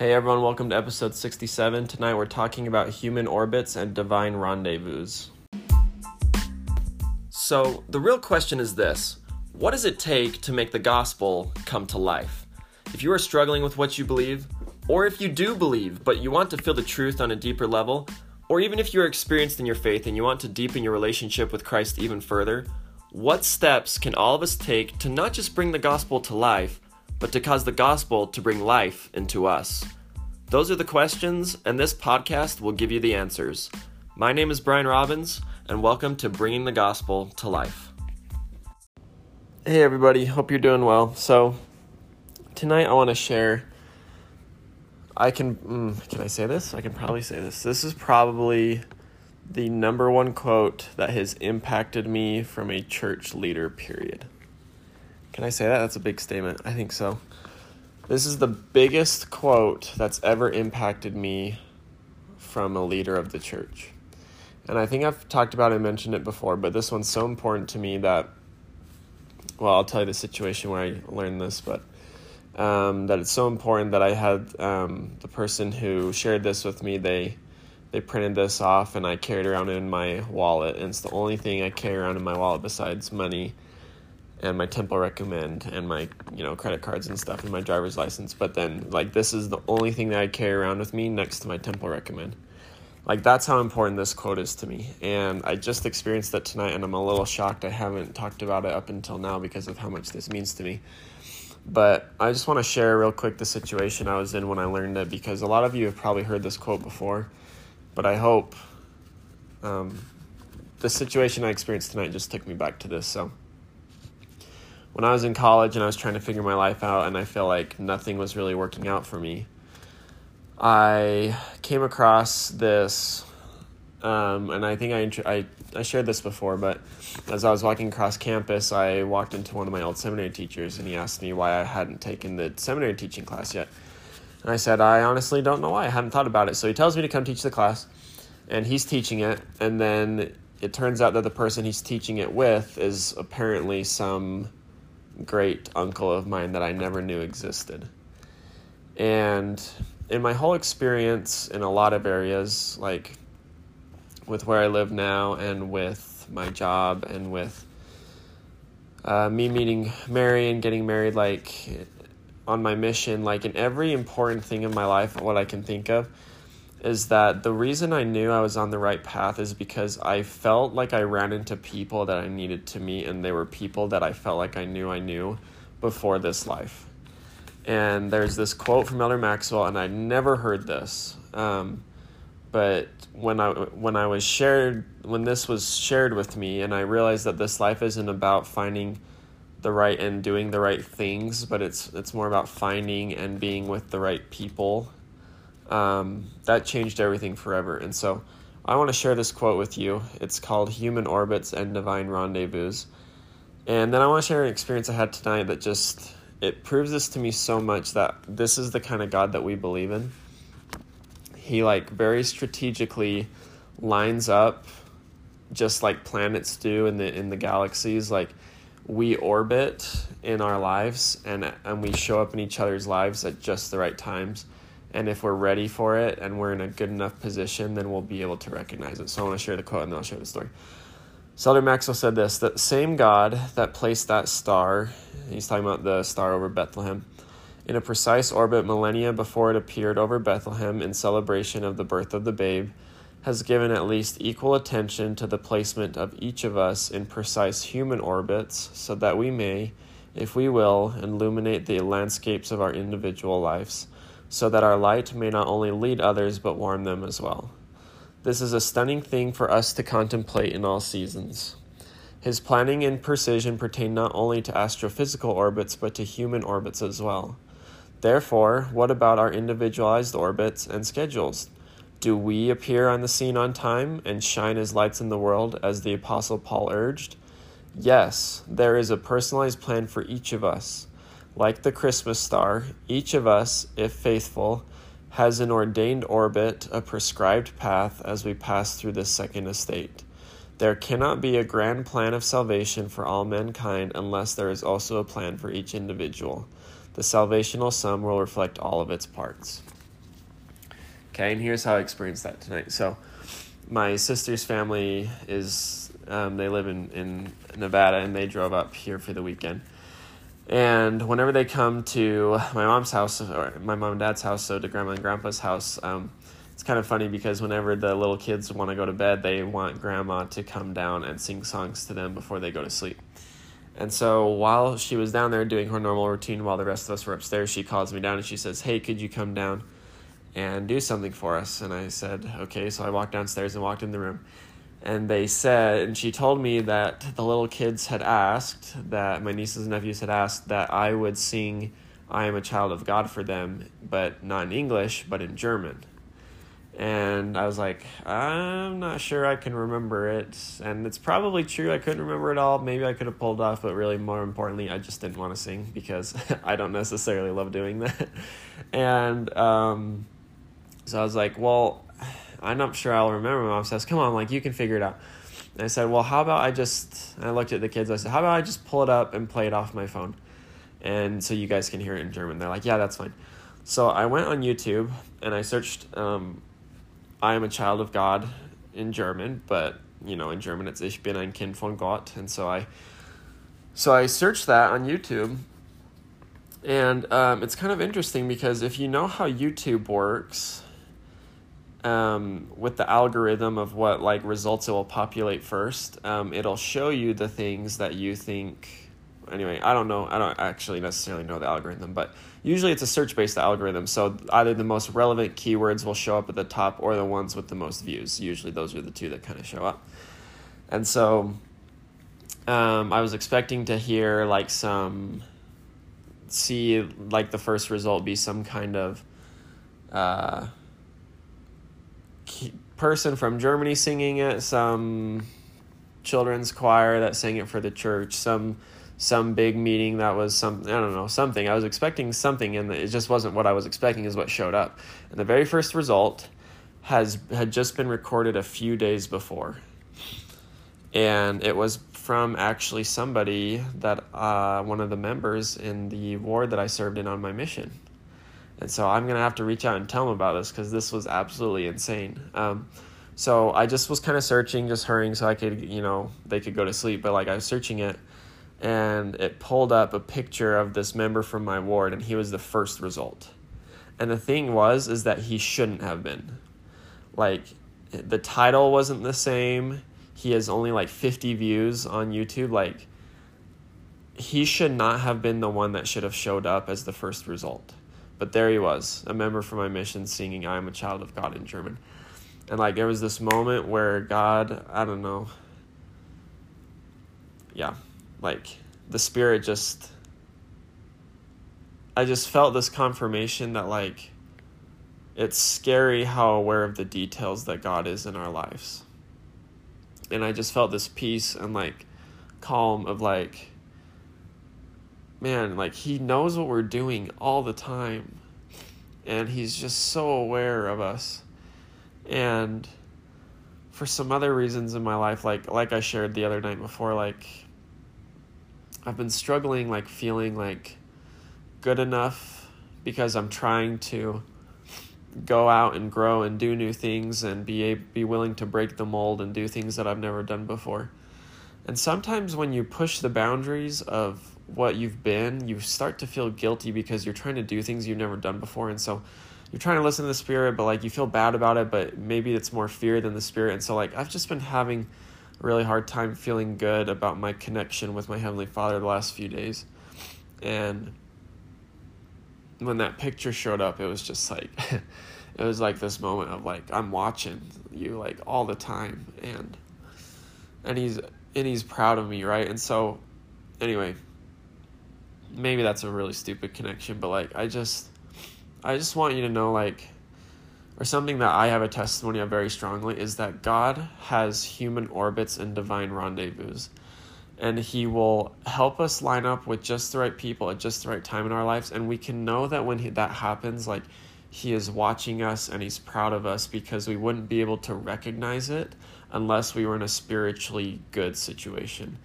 Hey everyone, welcome to episode 67. Tonight we're talking about human orbits and divine rendezvous. So, the real question is this What does it take to make the gospel come to life? If you are struggling with what you believe, or if you do believe but you want to feel the truth on a deeper level, or even if you are experienced in your faith and you want to deepen your relationship with Christ even further, what steps can all of us take to not just bring the gospel to life, but to cause the gospel to bring life into us? Those are the questions, and this podcast will give you the answers. My name is Brian Robbins, and welcome to Bringing the Gospel to Life. Hey, everybody, hope you're doing well. So, tonight I want to share. I can, mm, can I say this? I can probably say this. This is probably the number one quote that has impacted me from a church leader, period. Can I say that? That's a big statement. I think so. This is the biggest quote that's ever impacted me from a leader of the church. And I think I've talked about it and mentioned it before, but this one's so important to me that, well, I'll tell you the situation where I learned this, but um, that it's so important that I had um, the person who shared this with me, they they printed this off and I carried around in my wallet. And it's the only thing I carry around in my wallet besides money and my temple recommend and my you know credit cards and stuff and my driver's license but then like this is the only thing that i carry around with me next to my temple recommend. Like that's how important this quote is to me and i just experienced that tonight and i'm a little shocked i haven't talked about it up until now because of how much this means to me. But i just want to share real quick the situation i was in when i learned it because a lot of you have probably heard this quote before but i hope um, the situation i experienced tonight just took me back to this so when I was in college and I was trying to figure my life out and I feel like nothing was really working out for me, I came across this, um, and I think I, I, I shared this before, but as I was walking across campus, I walked into one of my old seminary teachers and he asked me why I hadn't taken the seminary teaching class yet. And I said, I honestly don't know why. I hadn't thought about it. So he tells me to come teach the class, and he's teaching it, and then it turns out that the person he's teaching it with is apparently some great uncle of mine that I never knew existed. And in my whole experience in a lot of areas, like with where I live now and with my job and with uh, me meeting Mary and getting married, like on my mission, like in every important thing in my life, what I can think of is that the reason I knew I was on the right path is because I felt like I ran into people that I needed to meet, and they were people that I felt like I knew I knew before this life. And there's this quote from Elder Maxwell, and I'd never heard this. Um, but when I when I was shared when this was shared with me, and I realized that this life isn't about finding the right and doing the right things, but it's it's more about finding and being with the right people um, that changed everything forever. And so I want to share this quote with you. It's called Human Orbits and Divine Rendezvous. And then I want to share an experience I had tonight that just it proves this to me so much that this is the kind of God that we believe in. He like very strategically lines up just like planets do in the in the galaxies like we orbit in our lives and and we show up in each other's lives at just the right times and if we're ready for it and we're in a good enough position, then we'll be able to recognize it. So I want to share the quote and then I'll share the story. Elder Maxwell said this the same God that placed that star, he's talking about the star over Bethlehem, in a precise orbit millennia before it appeared over Bethlehem in celebration of the birth of the babe, has given at least equal attention to the placement of each of us in precise human orbits so that we may, if we will, illuminate the landscapes of our individual lives so that our light may not only lead others but warm them as well. This is a stunning thing for us to contemplate in all seasons. His planning and precision pertain not only to astrophysical orbits but to human orbits as well. Therefore, what about our individualized orbits and schedules? Do we appear on the scene on time and shine as lights in the world, as the Apostle Paul urged? Yes, there is a personalized plan for each of us. Like the Christmas star, each of us, if faithful, has an ordained orbit, a prescribed path as we pass through this second estate. There cannot be a grand plan of salvation for all mankind unless there is also a plan for each individual. The salvational sum will reflect all of its parts. Okay, and here's how I experienced that tonight. So, my sister's family is um, they live in in Nevada, and they drove up here for the weekend. And whenever they come to my mom's house or my mom and dad's house, so to grandma and grandpa's house, um, it's kind of funny because whenever the little kids want to go to bed, they want grandma to come down and sing songs to them before they go to sleep. And so while she was down there doing her normal routine while the rest of us were upstairs, she calls me down and she says, Hey, could you come down and do something for us? And I said, Okay. So I walked downstairs and walked in the room. And they said, and she told me that the little kids had asked, that my nieces and nephews had asked that I would sing I Am a Child of God for them, but not in English, but in German and I was like, I'm not sure I can remember it. And it's probably true, I couldn't remember it all. Maybe I could have pulled off, but really, more importantly, I just didn't want to sing because I don't necessarily love doing that. And um, so I was like, well, I'm not sure I'll remember. My mom says, come on, like, you can figure it out. And I said, well, how about I just, I looked at the kids, I said, how about I just pull it up and play it off my phone? And so you guys can hear it in German. They're like, yeah, that's fine. So I went on YouTube and I searched um, I am a child of God in German, but you know, in German it's Ich bin ein Kind von Gott, and so I, so I searched that on YouTube, and um, it's kind of interesting because if you know how YouTube works, um, with the algorithm of what like results it will populate first, um, it'll show you the things that you think anyway, I don't know. I don't actually necessarily know the algorithm, but usually it's a search based algorithm. So either the most relevant keywords will show up at the top or the ones with the most views. Usually those are the two that kind of show up. And so um, I was expecting to hear like some, see like the first result be some kind of uh, person from Germany singing it, some children's choir that sang it for the church, some some big meeting that was some I don't know something. I was expecting something, and it just wasn't what I was expecting. Is what showed up, and the very first result has had just been recorded a few days before, and it was from actually somebody that uh, one of the members in the ward that I served in on my mission. And so I'm gonna have to reach out and tell them about this because this was absolutely insane. Um, so I just was kind of searching, just hurrying so I could, you know, they could go to sleep. But like I was searching it, and it pulled up a picture of this member from my ward and he was the first result and the thing was is that he shouldn't have been like the title wasn't the same he has only like 50 views on youtube like he should not have been the one that should have showed up as the first result but there he was a member from my mission singing i am a child of god in german and like there was this moment where god i don't know yeah like the spirit just I just felt this confirmation that like it's scary how aware of the details that God is in our lives. And I just felt this peace and like calm of like man, like he knows what we're doing all the time. And he's just so aware of us. And for some other reasons in my life like like I shared the other night before like I've been struggling like feeling like good enough because I'm trying to go out and grow and do new things and be be willing to break the mold and do things that I've never done before. And sometimes when you push the boundaries of what you've been, you start to feel guilty because you're trying to do things you've never done before and so you're trying to listen to the spirit but like you feel bad about it but maybe it's more fear than the spirit and so like I've just been having a really hard time feeling good about my connection with my Heavenly Father the last few days. And when that picture showed up, it was just like, it was like this moment of like, I'm watching you like all the time. And, and he's, and he's proud of me, right? And so, anyway, maybe that's a really stupid connection, but like, I just, I just want you to know, like, or something that I have a testimony of very strongly is that God has human orbits and divine rendezvous. And He will help us line up with just the right people at just the right time in our lives. And we can know that when he, that happens, like He is watching us and He's proud of us because we wouldn't be able to recognize it unless we were in a spiritually good situation.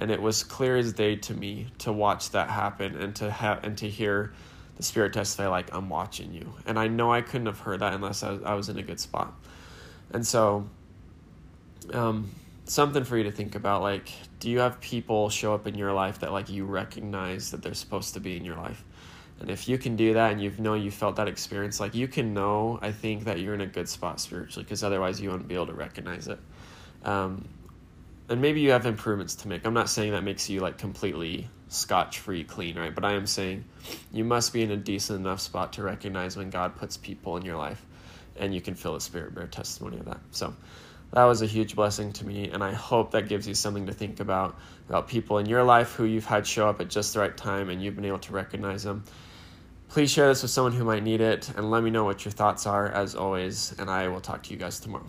And it was clear as day to me to watch that happen and to have and to hear the Spirit testify, like, I'm watching you. And I know I couldn't have heard that unless I was, I was in a good spot. And so, um, something for you to think about like do you have people show up in your life that like you recognize that they're supposed to be in your life and if you can do that and you've know you felt that experience like you can know i think that you're in a good spot spiritually because otherwise you wouldn't be able to recognize it um, and maybe you have improvements to make. I'm not saying that makes you like completely scotch free clean right? But i am saying you must be in a decent enough spot to recognize when god puts people in your life and you can feel the spirit bear testimony of that. So that was a huge blessing to me and i hope that gives you something to think about about people in your life who you've had show up at just the right time and you've been able to recognize them. Please share this with someone who might need it and let me know what your thoughts are as always and i will talk to you guys tomorrow